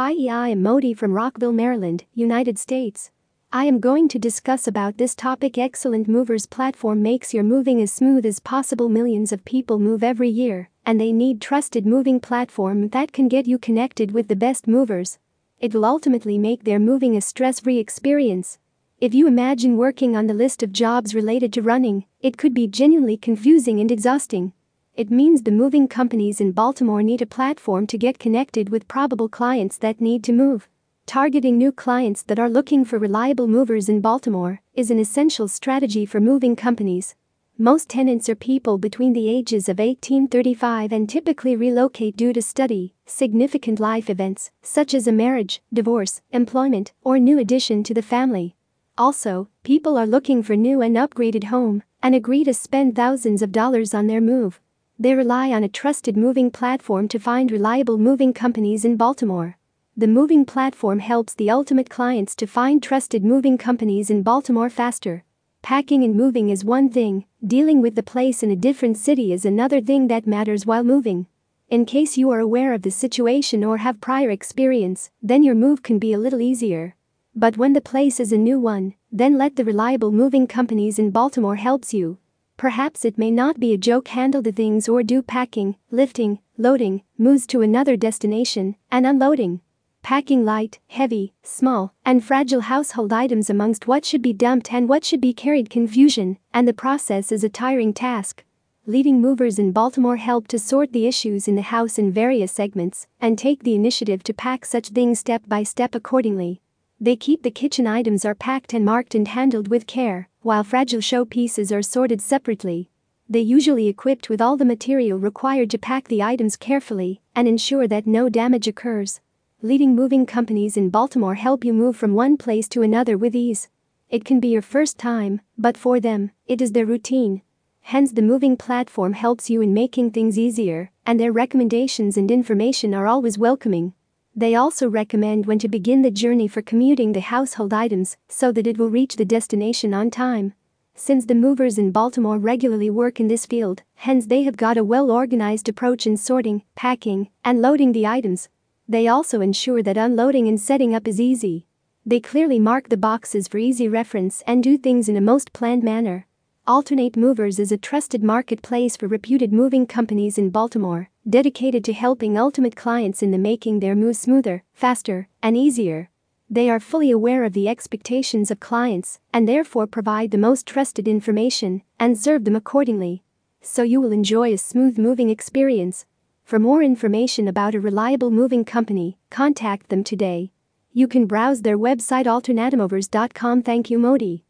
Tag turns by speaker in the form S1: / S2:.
S1: Hi, I am Modi from Rockville, Maryland, United States. I am going to discuss about this topic Excellent Movers platform makes your moving as smooth as possible millions of people move every year and they need trusted moving platform that can get you connected with the best movers. It will ultimately make their moving a stress-free experience. If you imagine working on the list of jobs related to running, it could be genuinely confusing and exhausting. It means the moving companies in Baltimore need a platform to get connected with probable clients that need to move. Targeting new clients that are looking for reliable movers in Baltimore is an essential strategy for moving companies. Most tenants are people between the ages of 1835 and typically relocate due to study, significant life events, such as a marriage, divorce, employment, or new addition to the family. Also, people are looking for new and upgraded home and agree to spend thousands of dollars on their move. They rely on a trusted moving platform to find reliable moving companies in Baltimore. The moving platform helps the ultimate clients to find trusted moving companies in Baltimore faster. Packing and moving is one thing, dealing with the place in a different city is another thing that matters while moving. In case you are aware of the situation or have prior experience, then your move can be a little easier. But when the place is a new one, then let the reliable moving companies in Baltimore helps you. Perhaps it may not be a joke handle the things or do packing, lifting, loading, moves to another destination, and unloading packing light, heavy, small, and fragile household items amongst what should be dumped and what should be carried confusion, and the process is a tiring task. Leading movers in Baltimore help to sort the issues in the house in various segments and take the initiative to pack such things step by step accordingly. They keep the kitchen items are packed and marked and handled with care, while fragile showpieces are sorted separately. They usually equipped with all the material required to pack the items carefully and ensure that no damage occurs leading moving companies in Baltimore help you move from one place to another with ease. It can be your first time, but for them, it is their routine. Hence, the moving platform helps you in making things easier, and their recommendations and information are always welcoming. They also recommend when to begin the journey for commuting the household items so that it will reach the destination on time. Since the movers in Baltimore regularly work in this field, hence they have got a well organized approach in sorting, packing, and loading the items, they also ensure that unloading and setting up is easy. They clearly mark the boxes for easy reference and do things in a most planned manner. Alternate Movers is a trusted marketplace for reputed moving companies in Baltimore, dedicated to helping ultimate clients in the making their move smoother, faster, and easier. They are fully aware of the expectations of clients and therefore provide the most trusted information and serve them accordingly. So you will enjoy a smooth moving experience for more information about a reliable moving company, contact them today. You can browse their website alternatemovers.com. Thank you, Modi.